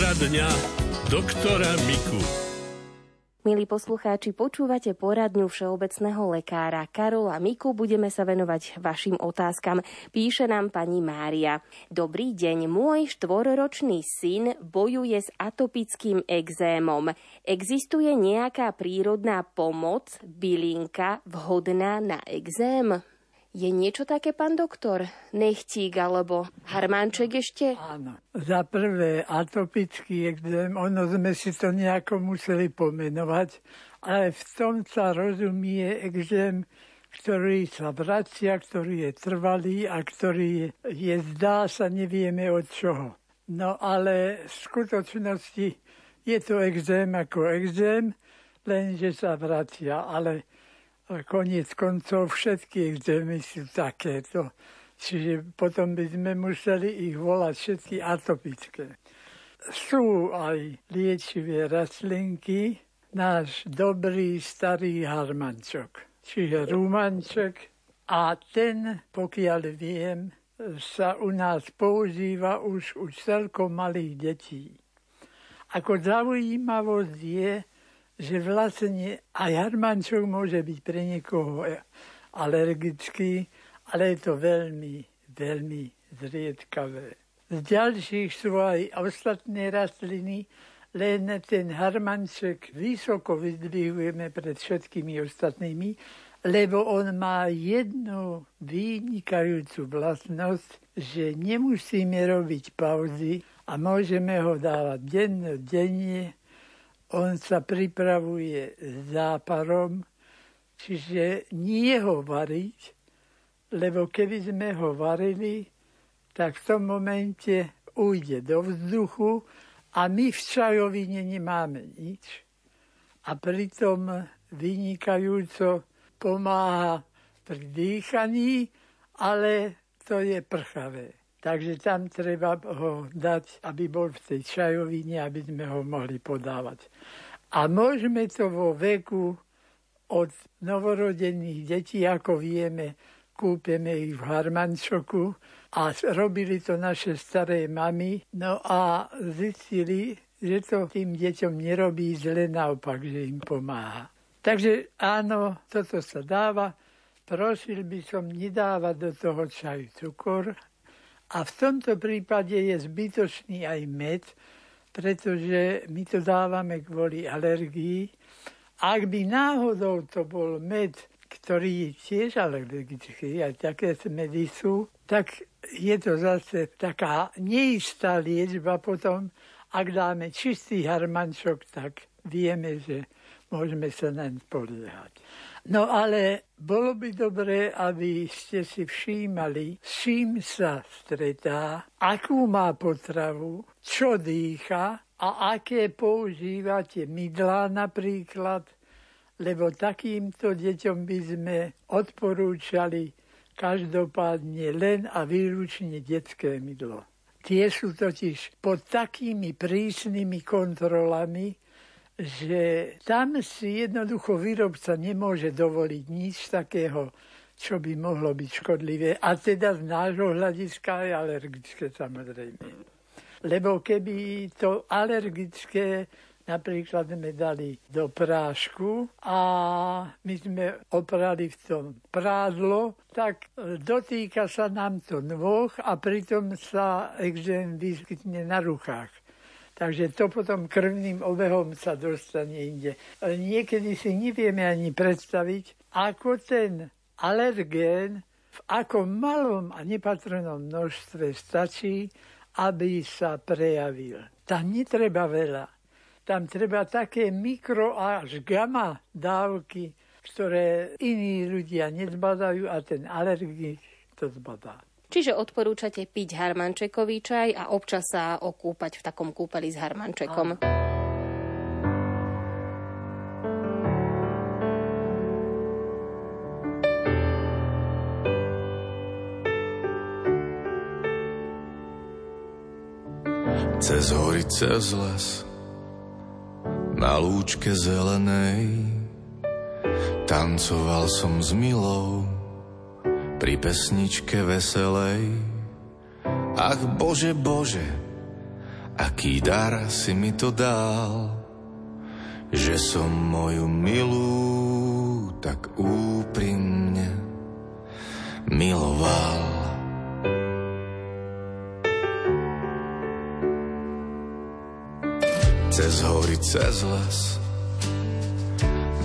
Poradňa doktora Miku. Milí poslucháči, počúvate poradňu všeobecného lekára Karola Miku. Budeme sa venovať vašim otázkam. Píše nám pani Mária. Dobrý deň, môj štvororočný syn bojuje s atopickým exémom. Existuje nejaká prírodná pomoc, bylinka vhodná na exém? Je niečo také, pán doktor? Nechtík alebo harmánček ešte? Áno. Za prvé atopický exém, ono sme si to nejako museli pomenovať, ale v tom sa rozumie exém, ktorý sa vracia, ktorý je trvalý a ktorý je, zdá sa, nevieme od čoho. No ale v skutočnosti je to exém ako exém, lenže sa vracia, ale koniec koncov všetky exémy sú takéto. Čiže potom by sme museli ich volať všetky atopické. Sú aj liečivé rastlinky, náš dobrý starý harmančok, čiže rumanček. A ten, pokiaľ viem, sa u nás používa už u celkom malých detí. Ako zaujímavosť je, že vlastne aj harmančok môže byť pre niekoho alergický, ale je to veľmi, veľmi zriedkavé. Z ďalších sú aj ostatné rastliny, len ten harmanček vysoko vyzdvihujeme pred všetkými ostatnými, lebo on má jednu vynikajúcu vlastnosť, že nemusíme robiť pauzy a môžeme ho dávať denne, denne on sa pripravuje záparom, čiže nie ho variť, lebo keby sme ho varili, tak v tom momente ujde do vzduchu a my v čajovine nemáme nič. A pritom vynikajúco pomáha pri dýchaní, ale to je prchavé. Takže tam treba ho dať, aby bol v tej čajovine, aby sme ho mohli podávať. A môžeme to vo veku od novorodených detí, ako vieme, kúpeme ich v Harmančoku a robili to naše staré mamy. No a zistili, že to tým deťom nerobí zle, naopak, že im pomáha. Takže áno, toto sa dáva. Prosil by som nedávať do toho čaju cukor, a v tomto prípade je zbytočný aj med, pretože my to dávame kvôli alergii. Ak by náhodou to bol med, ktorý je tiež alergický, aj také medy sú, tak je to zase taká neistá liečba potom. Ak dáme čistý harmančok, tak vieme, že môžeme sa naň poliehať. No ale bolo by dobré, aby ste si všímali, s čím sa stretá, akú má potravu, čo dýcha a aké používate mydlá napríklad, lebo takýmto deťom by sme odporúčali každopádne len a výlučne detské mydlo. Tie sú totiž pod takými prísnymi kontrolami, že tam si jednoducho výrobca nemôže dovoliť nič takého, čo by mohlo byť škodlivé. A teda z nášho hľadiska je alergické samozrejme. Lebo keby to alergické napríklad sme dali do prášku a my sme oprali v tom prádlo, tak dotýka sa nám to nôh a pritom sa exém vyskytne na ruchách. Takže to potom krvným obehom sa dostane inde. Niekedy si nevieme ani predstaviť, ako ten alergén v akom malom a nepatrnom množstve stačí, aby sa prejavil. Tam netreba veľa. Tam treba také mikro až gamma dávky, ktoré iní ľudia nezbadajú a ten alergik to zbadá. Čiže odporúčate piť harmančekový čaj a občas sa okúpať v takom kúpeli s harmančekom. Cez hory, cez les, na lúčke zelenej, tancoval som s milou pri pesničke veselej. Ach Bože, Bože, aký dar si mi to dal, že som moju milú tak úprimne miloval. Cez hory, cez les,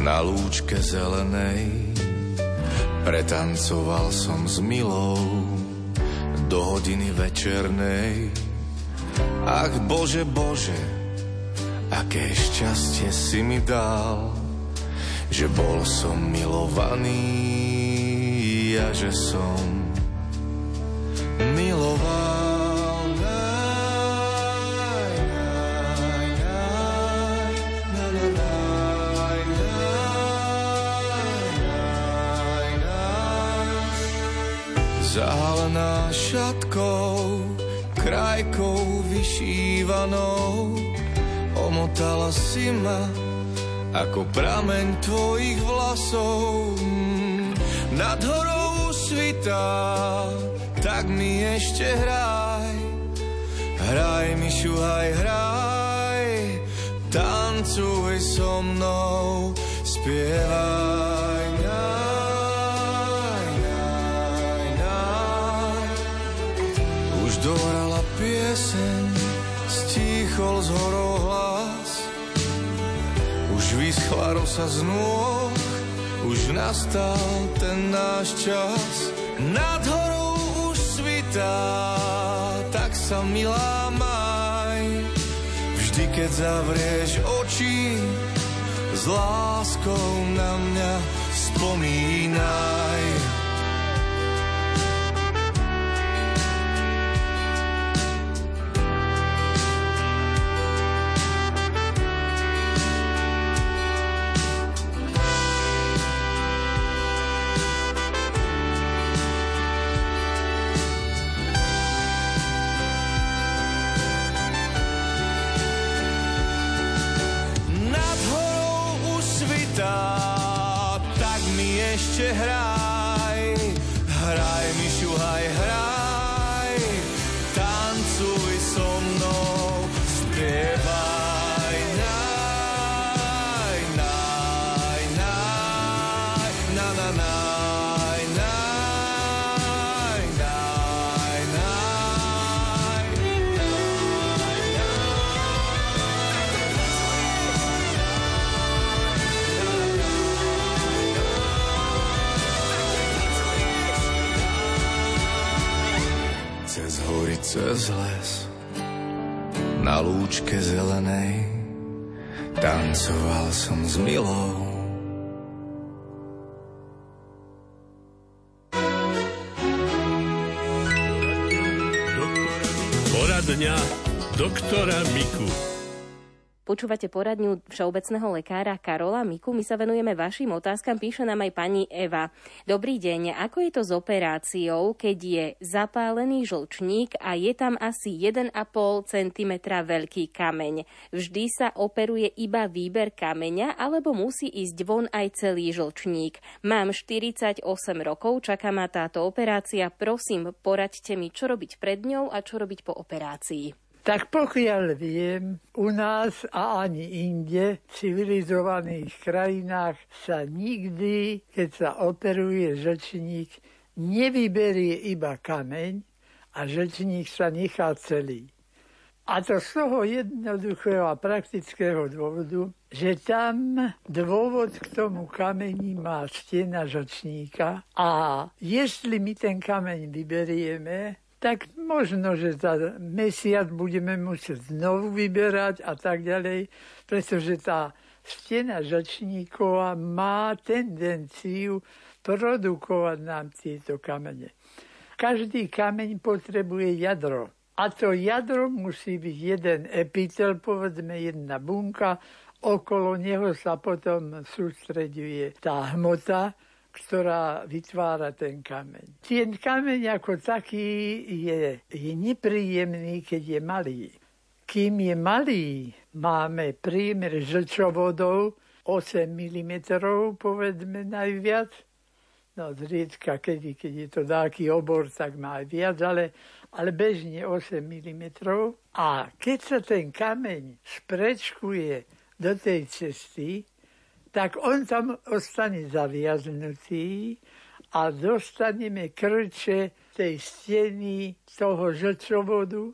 na lúčke zelenej, pretancoval som s milou do hodiny večernej. Ach Bože, Bože, aké šťastie si mi dal, že bol som milovaný a že som miloval. Šatkou, krajkou vyšívanou, omotala si ma ako prameň tvojich vlasov. Nad horou svitá, tak mi ešte hraj, hraj mi šuhaj, hraj, tancuj so mnou, spievaj. Dorala pieseň, stíchol z horou hlas. Už vyschla rosa z nôh, už nastal ten náš čas. Nad horou už svitá, tak sa milá maj. Vždy, keď zavrieš oči, s láskou na mňa spomínaj. Cez les na lúčke zelenej tancoval som s milou. Poradňa doktora Miku. Počúvate poradňu všeobecného lekára Karola Miku. My sa venujeme vašim otázkam. Píše nám aj pani Eva. Dobrý deň. Ako je to s operáciou, keď je zapálený žlčník a je tam asi 1,5 cm veľký kameň? Vždy sa operuje iba výber kameňa alebo musí ísť von aj celý žlčník? Mám 48 rokov, čaká ma táto operácia. Prosím, poraďte mi, čo robiť pred ňou a čo robiť po operácii. Tak pokiaľ viem, u nás a ani inde v civilizovaných krajinách sa nikdy, keď sa operuje žlčník, nevyberie iba kameň a žlčník sa nechá celý. A to z toho jednoduchého a praktického dôvodu, že tam dôvod k tomu kameni má stena žlčníka a jestli my ten kameň vyberieme, tak možno, že za mesiac budeme musieť znovu vyberať a tak ďalej, pretože tá stena žačníková má tendenciu produkovať nám tieto kamene. Každý kameň potrebuje jadro. A to jadro musí byť jeden epitel, povedzme jedna bunka, okolo neho sa potom sústreďuje tá hmota, ktorá vytvára ten kameň. Ten kameň ako taký je, je nepríjemný, keď je malý. Kým je malý, máme priemer žlčovodov 8 mm, povedzme najviac, No zriedka, keď, keď je to dáky obor, tak má aj viac, ale, ale bežne 8 mm. A keď sa ten kameň sprečkuje do tej cesty, tak on tam ostane zaviaznutý a dostaneme krče tej steny toho žlčovodu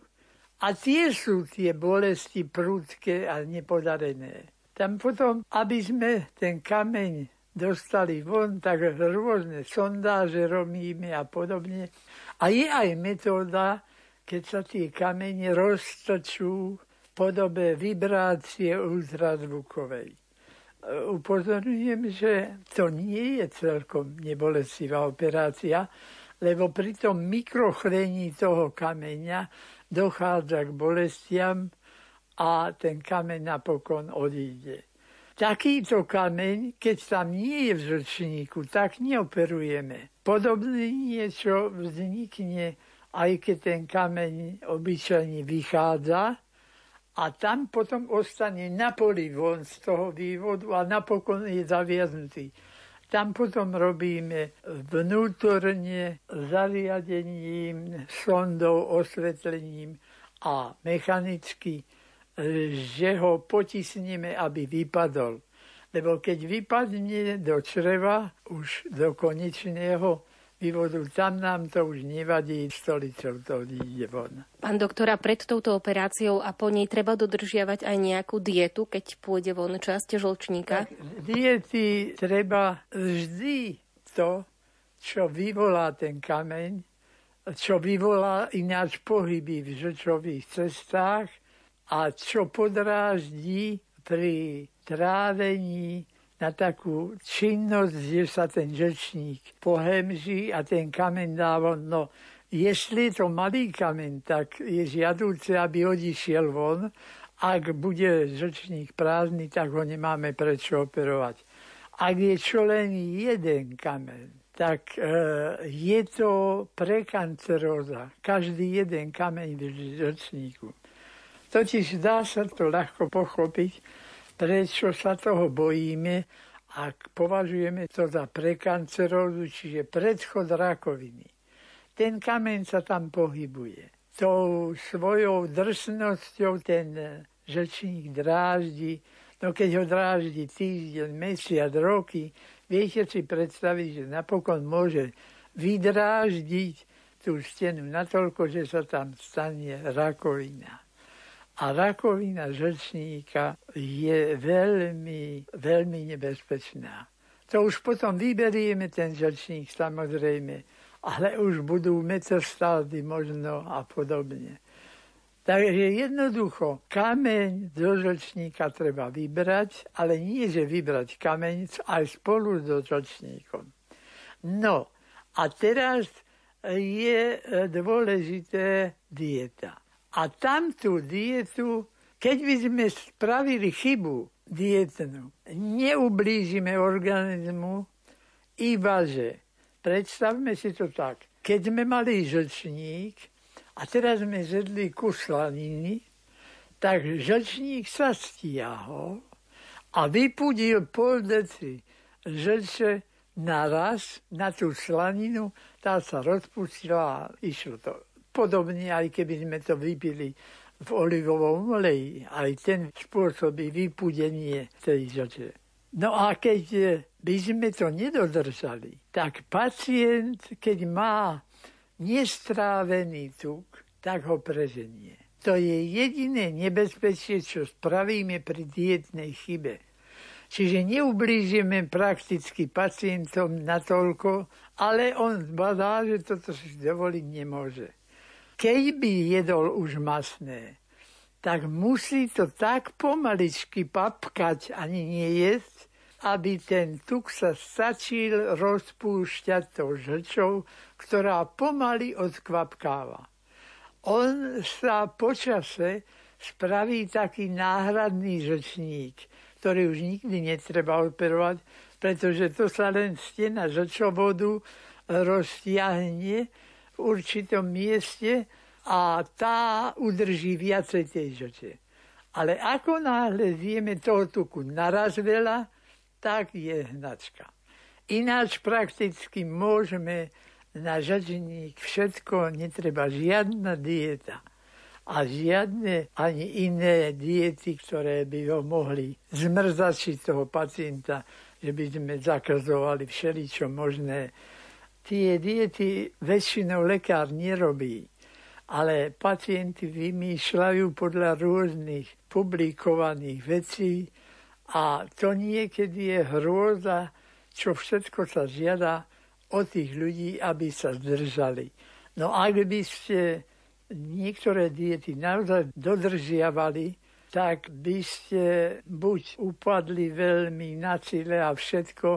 a tie sú tie bolesti prúdke a nepodarené. Tam potom, aby sme ten kameň dostali von, tak rôzne sondáže robíme a podobne. A je aj metóda, keď sa tie kamene roztočú v podobe vibrácie ultrazvukovej. Upozorňujem, že to nie je celkom nebolestivá operácia, lebo pri tom mikrochlení toho kameňa dochádza k bolestiam a ten kameň napokon odíde. Takýto kameň, keď tam nie je v žlčníku, tak neoperujeme. Podobne niečo vznikne, aj keď ten kameň obyčajne vychádza a tam potom ostane na poli von z toho vývodu a napokon je zaviaznutý. Tam potom robíme vnútorne zariadením, sondou, osvetlením a mechanicky že ho potisneme, aby vypadol. Lebo keď vypadne do čreva, už do konečného vývodu, tam nám to už nevadí, stolicou to ide von. Pán doktora, pred touto operáciou a po nej treba dodržiavať aj nejakú dietu, keď pôjde von časť žlčníka? Tak, diety treba vždy to, čo vyvolá ten kameň, čo vyvolá ináč pohyby v žlčových cestách, a čo podráždí pri trávení na takú činnosť, že sa ten žečník pohemží a ten kameň dáva. No, jestli je to malý kameň, tak je žiadúce, aby odišiel von. Ak bude žečník prázdny, tak ho nemáme prečo operovať. Ak je čo len jeden kameň, tak e, je to prekanceróza. Každý jeden kameň v žečníku. Totiž dá sa to ľahko pochopiť, prečo sa toho bojíme, ak považujeme to za prekancerózu, čiže predchod rakoviny. Ten kameň sa tam pohybuje. Tou svojou drsnosťou ten žečník dráždi, no keď ho dráždi týždeň, mesiac, roky, viete si predstaviť, že napokon môže vydráždiť tú stenu natoľko, že sa tam stane rakovina. A rakovina žlčníka je veľmi, veľmi nebezpečná. To už potom vyberieme ten žlčník samozrejme, ale už budú metastády možno a podobne. Takže jednoducho, kameň do žlčníka treba vybrať, ale nie, že vybrať kameň aj spolu so žlčníkom. No a teraz je dôležité dieta. A tamtú dietu, keď by sme spravili chybu dietnú, neublížime organizmu, iba že predstavme si to tak, keď sme mali žlčník a teraz sme zjedli kuslaniny, tak žlčník sa stiahol a vypudil pol deci žlče naraz na tú slaninu, tá sa rozpustila a išlo to Podobne, aj keby sme to vypili v olivovom oleji, aj ten spôsobí vypudenie tej žoče. No a keď by sme to nedodržali, tak pacient, keď má nestrávený tuk, tak ho preženie. To je jediné nebezpečie, čo spravíme pri dietnej chybe. Čiže neublížime prakticky pacientom natoľko, ale on zbadá, že toto si dovoliť nemôže keď by jedol už masné, tak musí to tak pomaličky papkať, ani nie jesť, aby ten tuk sa stačil rozpúšťať tou žlčou, ktorá pomaly odkvapkáva. On sa počase spraví taký náhradný žlčník, ktorý už nikdy netreba operovať, pretože to sa len stena žlčovodu roztiahne určitom mieste a tá udrží viacej tej žoče. Ale ako náhle zjeme toho tuku naraz veľa, tak je hnačka. Ináč prakticky môžeme na žačník všetko, netreba žiadna dieta a žiadne ani iné diety, ktoré by ho mohli zmrzačiť toho pacienta, že by sme zakazovali všeličo možné. Tie diety väčšinou lekár nerobí, ale pacienti vymýšľajú podľa rôznych publikovaných vecí a to niekedy je hrôza, čo všetko sa žiada od tých ľudí, aby sa zdržali. No ak by ste niektoré diety naozaj dodržiavali, tak by ste buď upadli veľmi na cíle a všetko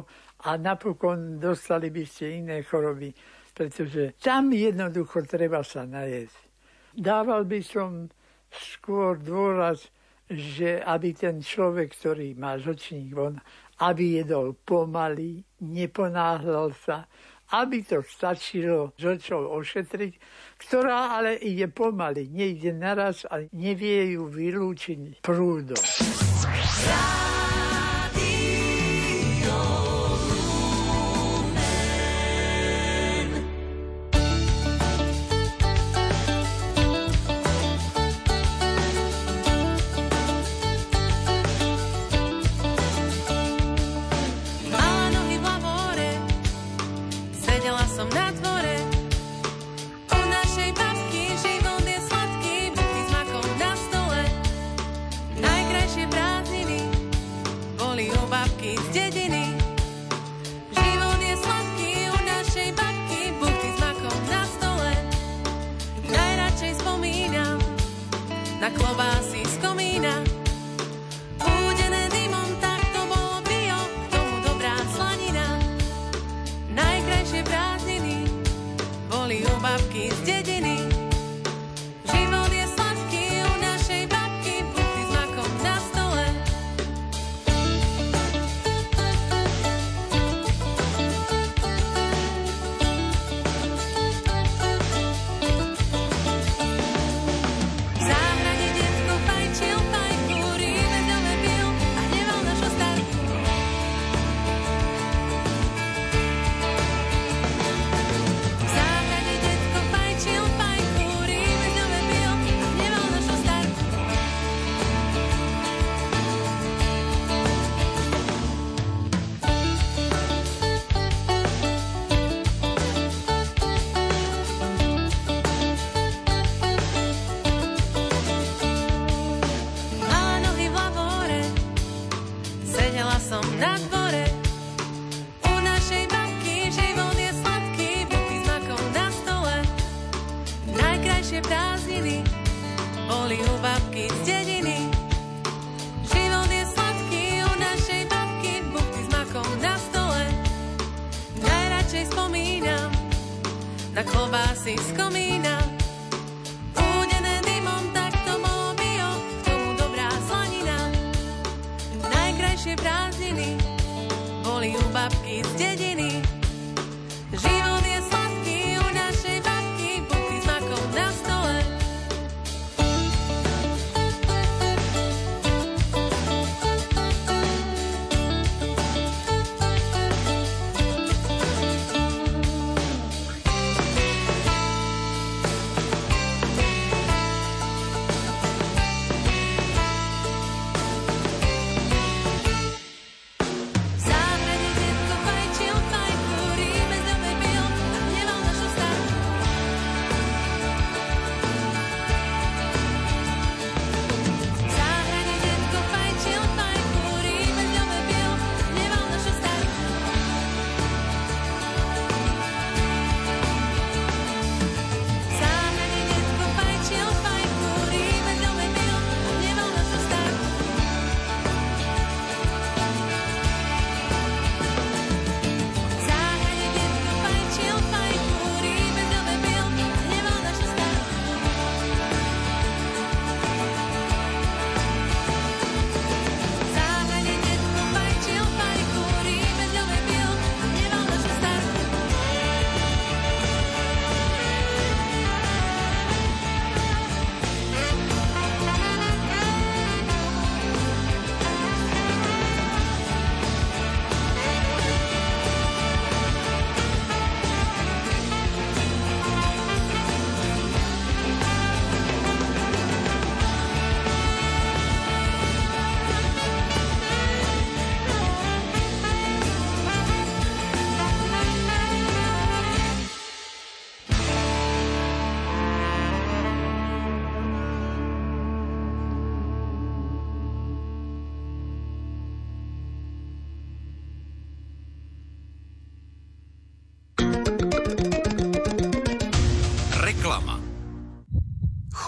a napokon dostali by ste iné choroby, pretože tam jednoducho treba sa najesť. Dával by som skôr dôraz, že aby ten človek, ktorý má žočník von, aby jedol pomaly, neponáhľal sa, aby to stačilo žočou ošetriť, ktorá ale ide pomaly, nejde naraz a nevie ju vylúčiť prúdom.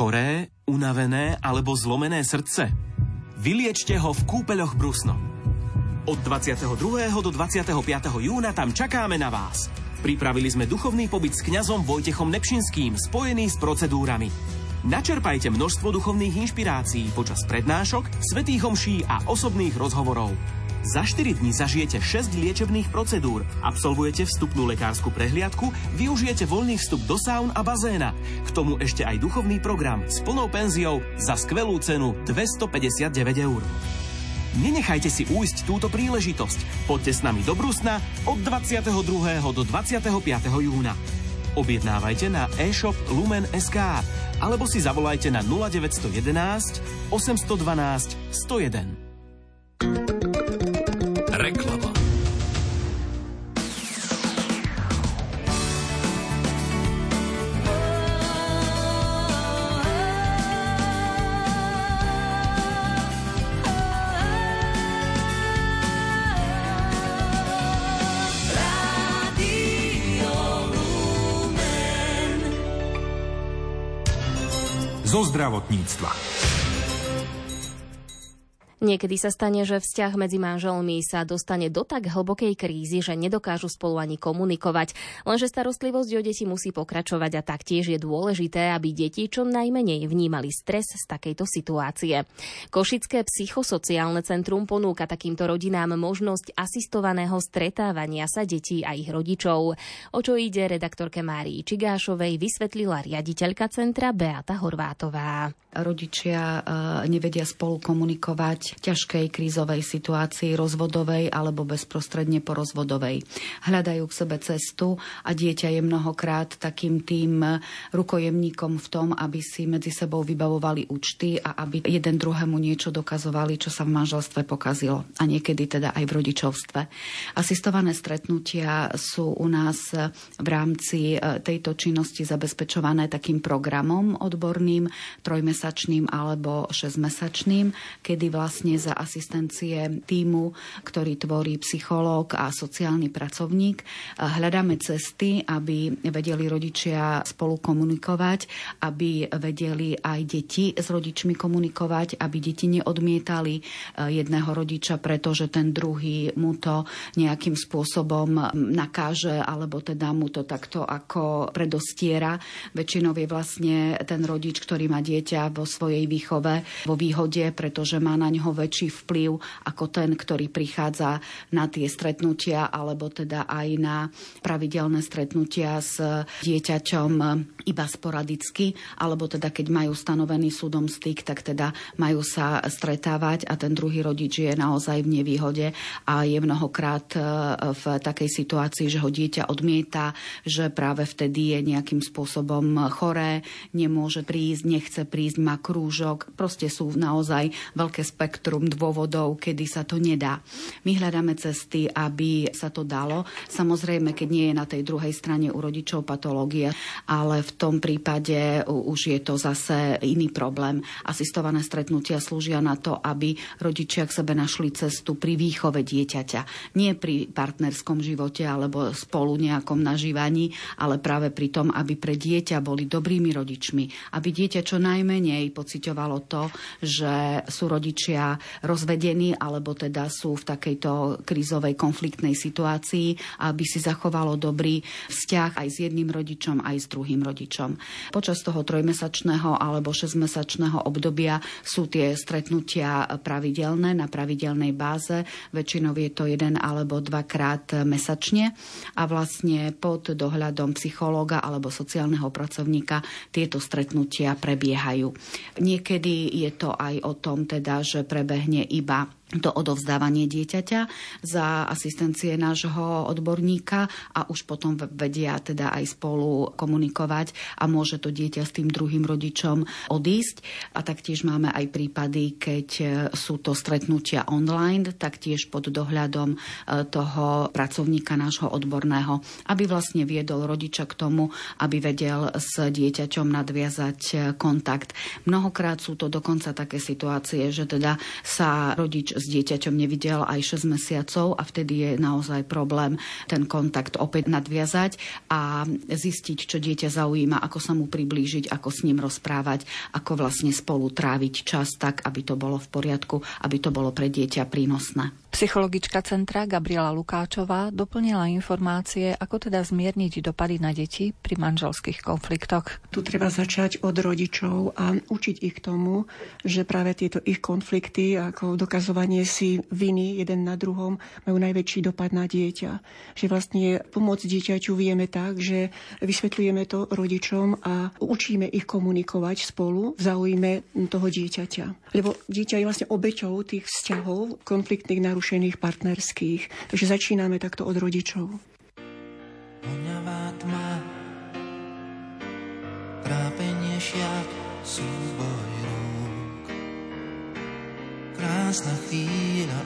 Choré, unavené alebo zlomené srdce? Vyliečte ho v kúpeľoch Brusno. Od 22. do 25. júna tam čakáme na vás. Pripravili sme duchovný pobyt s kňazom Vojtechom Nepšinským spojený s procedúrami. Načerpajte množstvo duchovných inšpirácií počas prednášok, svetých homší a osobných rozhovorov. Za 4 dní zažijete 6 liečebných procedúr, absolvujete vstupnú lekárskú prehliadku, využijete voľný vstup do saun a bazéna. K tomu ešte aj duchovný program s plnou penziou za skvelú cenu 259 eur. Nenechajte si újsť túto príležitosť. Poďte s nami do Brusna od 22. do 25. júna. Objednávajte na e-shop Lumen.sk alebo si zavolajte na 0911 812 101. zdravotníctva. Niekedy sa stane, že vzťah medzi manželmi sa dostane do tak hlbokej krízy, že nedokážu spolu ani komunikovať. Lenže starostlivosť o deti musí pokračovať a taktiež je dôležité, aby deti čo najmenej vnímali stres z takejto situácie. Košické psychosociálne centrum ponúka takýmto rodinám možnosť asistovaného stretávania sa detí a ich rodičov. O čo ide redaktorke Márii Čigášovej vysvetlila riaditeľka centra Beata Horvátová. Rodičia e, nevedia spolu komunikovať ťažkej krízovej situácii rozvodovej alebo bezprostredne po rozvodovej. Hľadajú k sebe cestu a dieťa je mnohokrát takým tým rukojemníkom v tom, aby si medzi sebou vybavovali účty a aby jeden druhému niečo dokazovali, čo sa v manželstve pokazilo a niekedy teda aj v rodičovstve. Asistované stretnutia sú u nás v rámci e, tejto činnosti zabezpečované takým programom odborným, trojmesačným alebo šesťmesačným, kedy vlastne vlastne za asistencie týmu, ktorý tvorí psychológ a sociálny pracovník. Hľadáme cesty, aby vedeli rodičia spolu komunikovať, aby vedeli aj deti s rodičmi komunikovať, aby deti neodmietali eh, jedného rodiča, pretože ten druhý mu to nejakým spôsobom nakáže, alebo teda mu to takto ako predostiera. Väčšinou je vlastne ten rodič, ktorý má dieťa vo svojej výchove vo výhode, pretože má na ňo neho väčší vplyv ako ten, ktorý prichádza na tie stretnutia alebo teda aj na pravidelné stretnutia s dieťaťom iba sporadicky, alebo teda keď majú stanovený súdom styk, tak teda majú sa stretávať a ten druhý rodič je naozaj v nevýhode a je mnohokrát e, v takej situácii, že ho dieťa odmieta, že práve vtedy je nejakým spôsobom choré, nemôže prísť, nechce prísť, má krúžok. Proste sú naozaj veľké spektrum spektrum dôvodov, kedy sa to nedá. My hľadáme cesty, aby sa to dalo. Samozrejme, keď nie je na tej druhej strane u rodičov patológie, ale v tom prípade už je to zase iný problém. Asistované stretnutia slúžia na to, aby rodičia k sebe našli cestu pri výchove dieťaťa. Nie pri partnerskom živote alebo spolu nejakom nažívaní, ale práve pri tom, aby pre dieťa boli dobrými rodičmi. Aby dieťa čo najmenej pociťovalo to, že sú rodičia rozvedení alebo teda sú v takejto krízovej konfliktnej situácii, aby si zachovalo dobrý vzťah aj s jedným rodičom, aj s druhým rodičom. Počas toho trojmesačného alebo šesťmesačného obdobia sú tie stretnutia pravidelné na pravidelnej báze. Väčšinou je to jeden alebo dvakrát mesačne a vlastne pod dohľadom psychológa alebo sociálneho pracovníka tieto stretnutia prebiehajú. Niekedy je to aj o tom teda, že prebehne iba to odovzdávanie dieťaťa za asistencie nášho odborníka a už potom vedia teda aj spolu komunikovať a môže to dieťa s tým druhým rodičom odísť. A taktiež máme aj prípady, keď sú to stretnutia online, taktiež pod dohľadom e, toho pracovníka nášho odborného, aby vlastne viedol rodiča k tomu, aby vedel s dieťaťom nadviazať e, kontakt. Mnohokrát sú to dokonca také situácie, že teda sa rodič dieťaťom nevidel aj 6 mesiacov a vtedy je naozaj problém ten kontakt opäť nadviazať a zistiť, čo dieťa zaujíma, ako sa mu priblížiť, ako s ním rozprávať, ako vlastne spolu tráviť čas tak, aby to bolo v poriadku, aby to bolo pre dieťa prínosné. Psychologička centra Gabriela Lukáčová doplnila informácie, ako teda zmierniť dopady na deti pri manželských konfliktoch. Tu treba začať od rodičov a učiť ich tomu, že práve tieto ich konflikty, ako dokazovanie si viny jeden na druhom, majú najväčší dopad na dieťa. Že vlastne pomoc dieťaťu vieme tak, že vysvetľujeme to rodičom a učíme ich komunikovať spolu v záujme toho dieťaťa. Lebo dieťa je vlastne obeťou tých vzťahov konfliktných narušení narušených partnerských. Takže začíname takto od rodičov. Oňavá tma, trápenie šiat, súboj rúk. Krásna chvíľa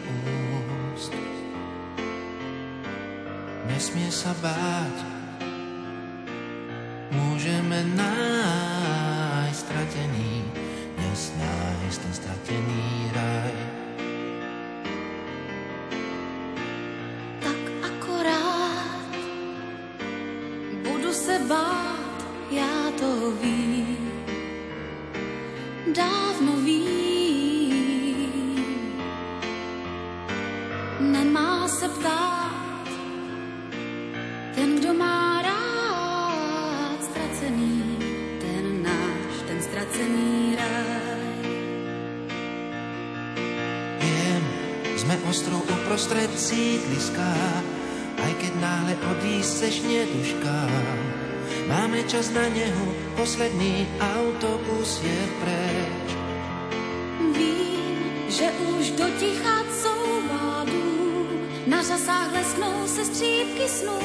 úst, nesmie sa báť, môžeme nájsť stratený, dnes nájsť ten stratený raj. To vím, dávno vím. Nemá se ptát ten, kdo rád ztracený, ten náš, ten ztracený ráj. Viem, sme ostrov uprostred sídliska, aj keď náhle odísť seš neduškám. Máme čas na neho, posledný autobus je preč. Vím, že už do ticha couvádu, na řasách lesknou se střípky snů.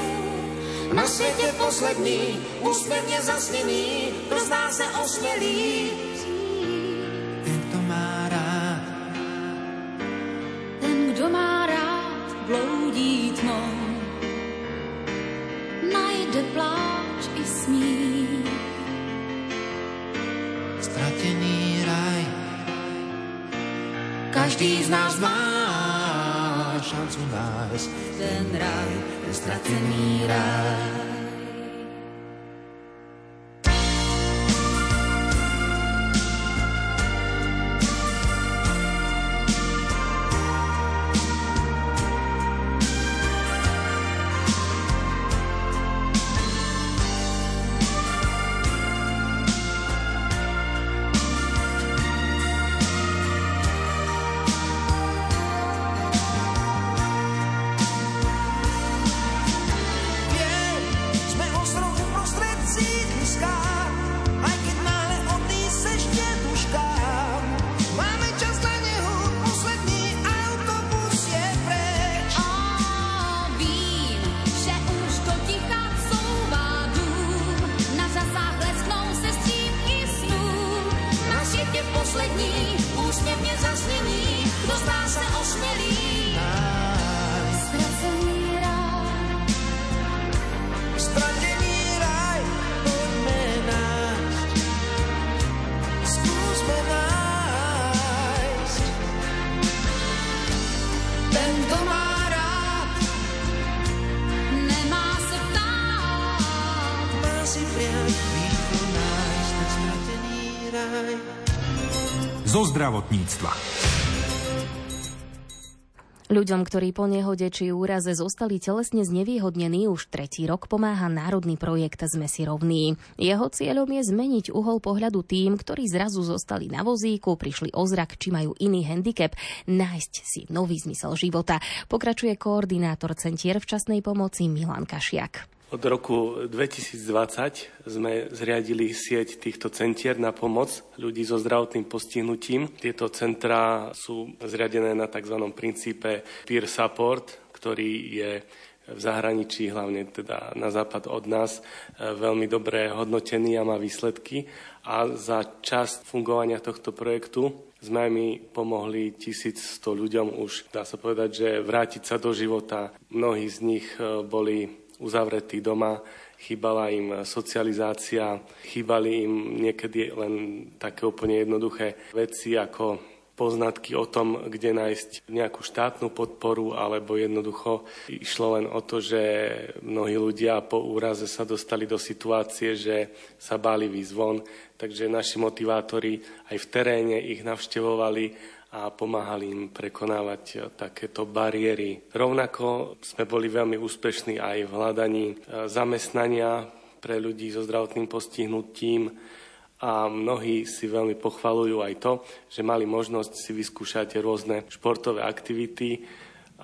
Na světě poslední, úsměvně zasněný, kdo se osmělý. Každý z nás má šancu nájsť ten raj, ten stratený raj. Zdravotníctva. Ľuďom, ktorí po nehode či úraze zostali telesne znevýhodnení, už tretí rok pomáha národný projekt Sme si rovný. Jeho cieľom je zmeniť uhol pohľadu tým, ktorí zrazu zostali na vozíku, prišli o zrak či majú iný handicap, nájsť si nový zmysel života. Pokračuje koordinátor Centier včasnej pomoci Milan Kašiak. Od roku 2020 sme zriadili sieť týchto centier na pomoc ľudí so zdravotným postihnutím. Tieto centrá sú zriadené na tzv. princípe peer support, ktorý je v zahraničí, hlavne teda na západ od nás, veľmi dobre hodnotený a má výsledky. A za časť fungovania tohto projektu sme mi pomohli 1100 ľuďom už, dá sa povedať, že vrátiť sa do života. Mnohí z nich eh, boli uzavretí doma, chýbala im socializácia, chýbali im niekedy len také úplne jednoduché veci ako poznatky o tom, kde nájsť nejakú štátnu podporu, alebo jednoducho išlo len o to, že mnohí ľudia po úraze sa dostali do situácie, že sa báli výjsť von, takže naši motivátori aj v teréne ich navštevovali a pomáhali im prekonávať takéto bariéry. Rovnako sme boli veľmi úspešní aj v hľadaní e, zamestnania pre ľudí so zdravotným postihnutím, a mnohí si veľmi pochvalujú aj to, že mali možnosť si vyskúšať rôzne športové aktivity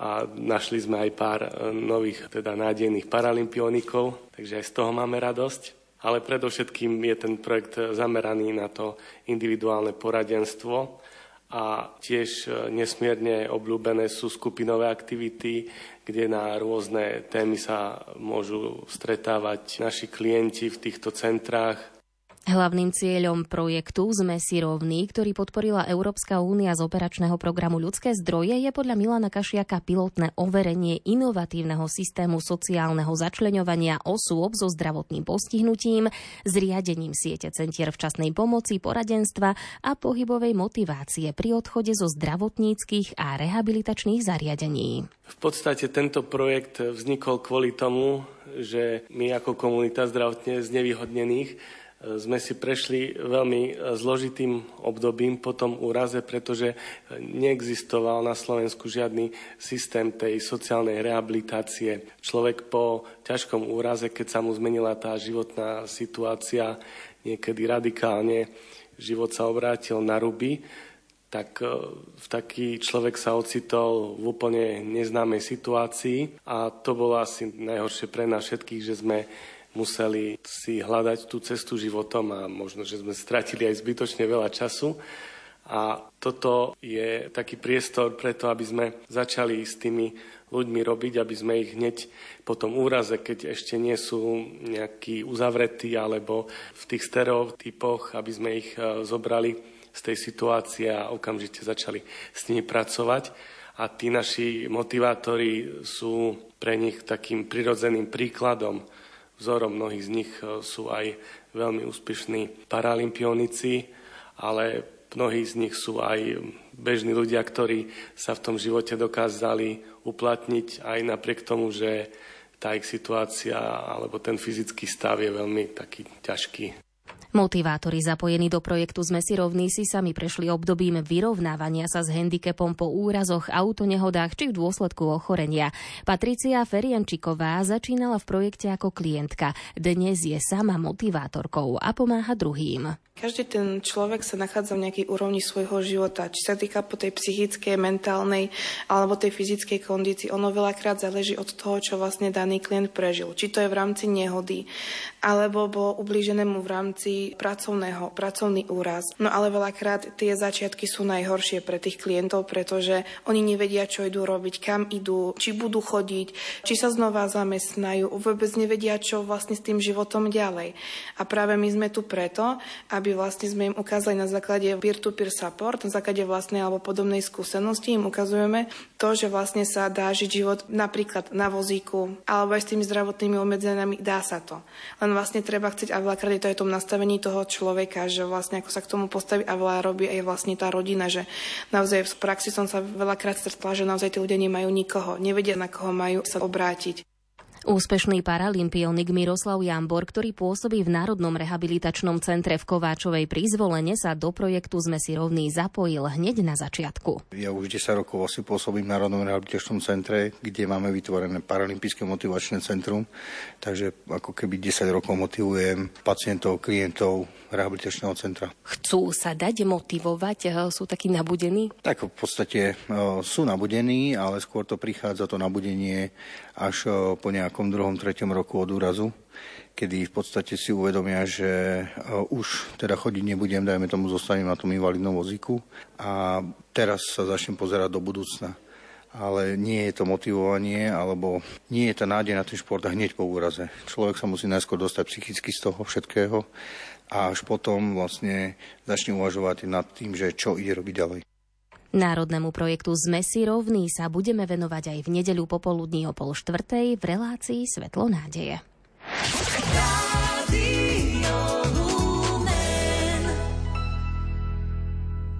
a našli sme aj pár e, nových, teda nádejných paralympionikov, takže aj z toho máme radosť. Ale predovšetkým je ten projekt zameraný na to individuálne poradenstvo a tiež e, nesmierne obľúbené sú skupinové aktivity, kde na rôzne témy sa môžu stretávať naši klienti v týchto centrách Hlavným cieľom projektu Sme si rovní, ktorý podporila Európska únia z operačného programu Ľudské zdroje, je podľa Milana Kašiaka pilotné overenie inovatívneho systému sociálneho začleňovania osôb so zdravotným postihnutím, zriadením siete centier včasnej pomoci, poradenstva a pohybovej motivácie pri odchode zo zdravotníckých a rehabilitačných zariadení. V podstate tento projekt vznikol kvôli tomu, že my ako komunita zdravotne znevýhodnených sme si prešli veľmi e, zložitým obdobím po tom úraze, pretože neexistoval na Slovensku žiadny systém tej sociálnej rehabilitácie. Človek po ťažkom úraze, keď sa mu zmenila tá životná situácia, niekedy radikálne, život sa obrátil na ruby, tak e, v taký človek sa ocitol v úplne neznámej situácii a to bolo asi najhoršie pre nás všetkých, že sme museli si hľadať tú cestu životom a možno, že sme stratili aj zbytočne veľa času. A toto je taký priestor preto, aby sme začali s tými ľuďmi robiť, aby sme ich hneď po tom úraze, keď ešte nie sú nejakí uzavretí alebo v tých stereotypoch, aby sme ich e, zobrali z tej situácie a okamžite začali s nimi pracovať. A tí naši motivátori sú pre nich takým prirodzeným príkladom Vzorom mnohých z nich e, sú aj veľmi úspešní paralympionici, ale mnohí z nich sú aj bežní ľudia, ktorí sa v tom živote dokázali uplatniť aj napriek tomu, že tá ich situácia alebo ten fyzický stav je veľmi taký ťažký. Motivátori zapojení do projektu Sme si rovní si sami prešli obdobím vyrovnávania sa s handicapom po úrazoch, autonehodách či v dôsledku ochorenia. Patricia Feriančiková začínala v projekte ako klientka. Dnes je sama motivátorkou a pomáha druhým. Každý ten človek sa nachádza v nejakej úrovni svojho života, či sa týka po tej psychickej, mentálnej alebo tej fyzickej kondícii. Ono veľakrát záleží od toho, čo vlastne daný klient prežil. Či to je v rámci nehody, alebo bolo ublíženému v rámci pracovného, pracovný úraz. No ale veľakrát tie začiatky sú najhoršie pre tých klientov, pretože oni nevedia, čo idú robiť, kam idú, či budú chodiť, či sa znova zamestnajú, vôbec nevedia, čo vlastne s tým životom ďalej. A práve my sme tu preto, aby vlastne sme im ukázali na základe peer-to-peer support, na základe vlastnej alebo podobnej skúsenosti im ukazujeme to, že vlastne sa dá žiť život napríklad na vozíku alebo aj s tými zdravotnými obmedzeniami, dá sa to. Len vlastne treba chcieť a veľakrát je to aj tom nastavení nastavení toho človeka, že vlastne ako sa k tomu postaví a veľa robí aj vlastne tá rodina, že naozaj v praxi som sa veľakrát stretla, že naozaj tí ľudia nemajú nikoho, nevedia na koho majú sa obrátiť. Úspešný paralympionik Miroslav Jambor, ktorý pôsobí v Národnom rehabilitačnom centre v Kováčovej pri zvolenie, sa do projektu Sme si rovný zapojil hneď na začiatku. Ja už 10 rokov asi pôsobím v Národnom rehabilitačnom centre, kde máme vytvorené paralympijské motivačné centrum, takže ako keby 10 rokov motivujem pacientov, klientov rehabilitačného centra. Chcú sa dať motivovať? Sú takí nabudení? Tak v podstate sú nabudení, ale skôr to prichádza to nabudenie až po nejakom druhom, treťom roku od úrazu kedy v podstate si uvedomia, že už teda chodiť nebudem, dajme tomu, zostanem na tom invalidnom vozíku a teraz sa začnem pozerať do budúcna. Ale nie je to motivovanie, alebo nie je tá nádej na ten šport hneď po úraze. Človek sa musí najskôr dostať psychicky z toho všetkého a až potom vlastne začne uvažovať nad tým, že čo ide robiť ďalej. Národnému projektu Sme si rovní sa budeme venovať aj v nedeľu popoludní o pol štvrtej v relácii Svetlo nádeje.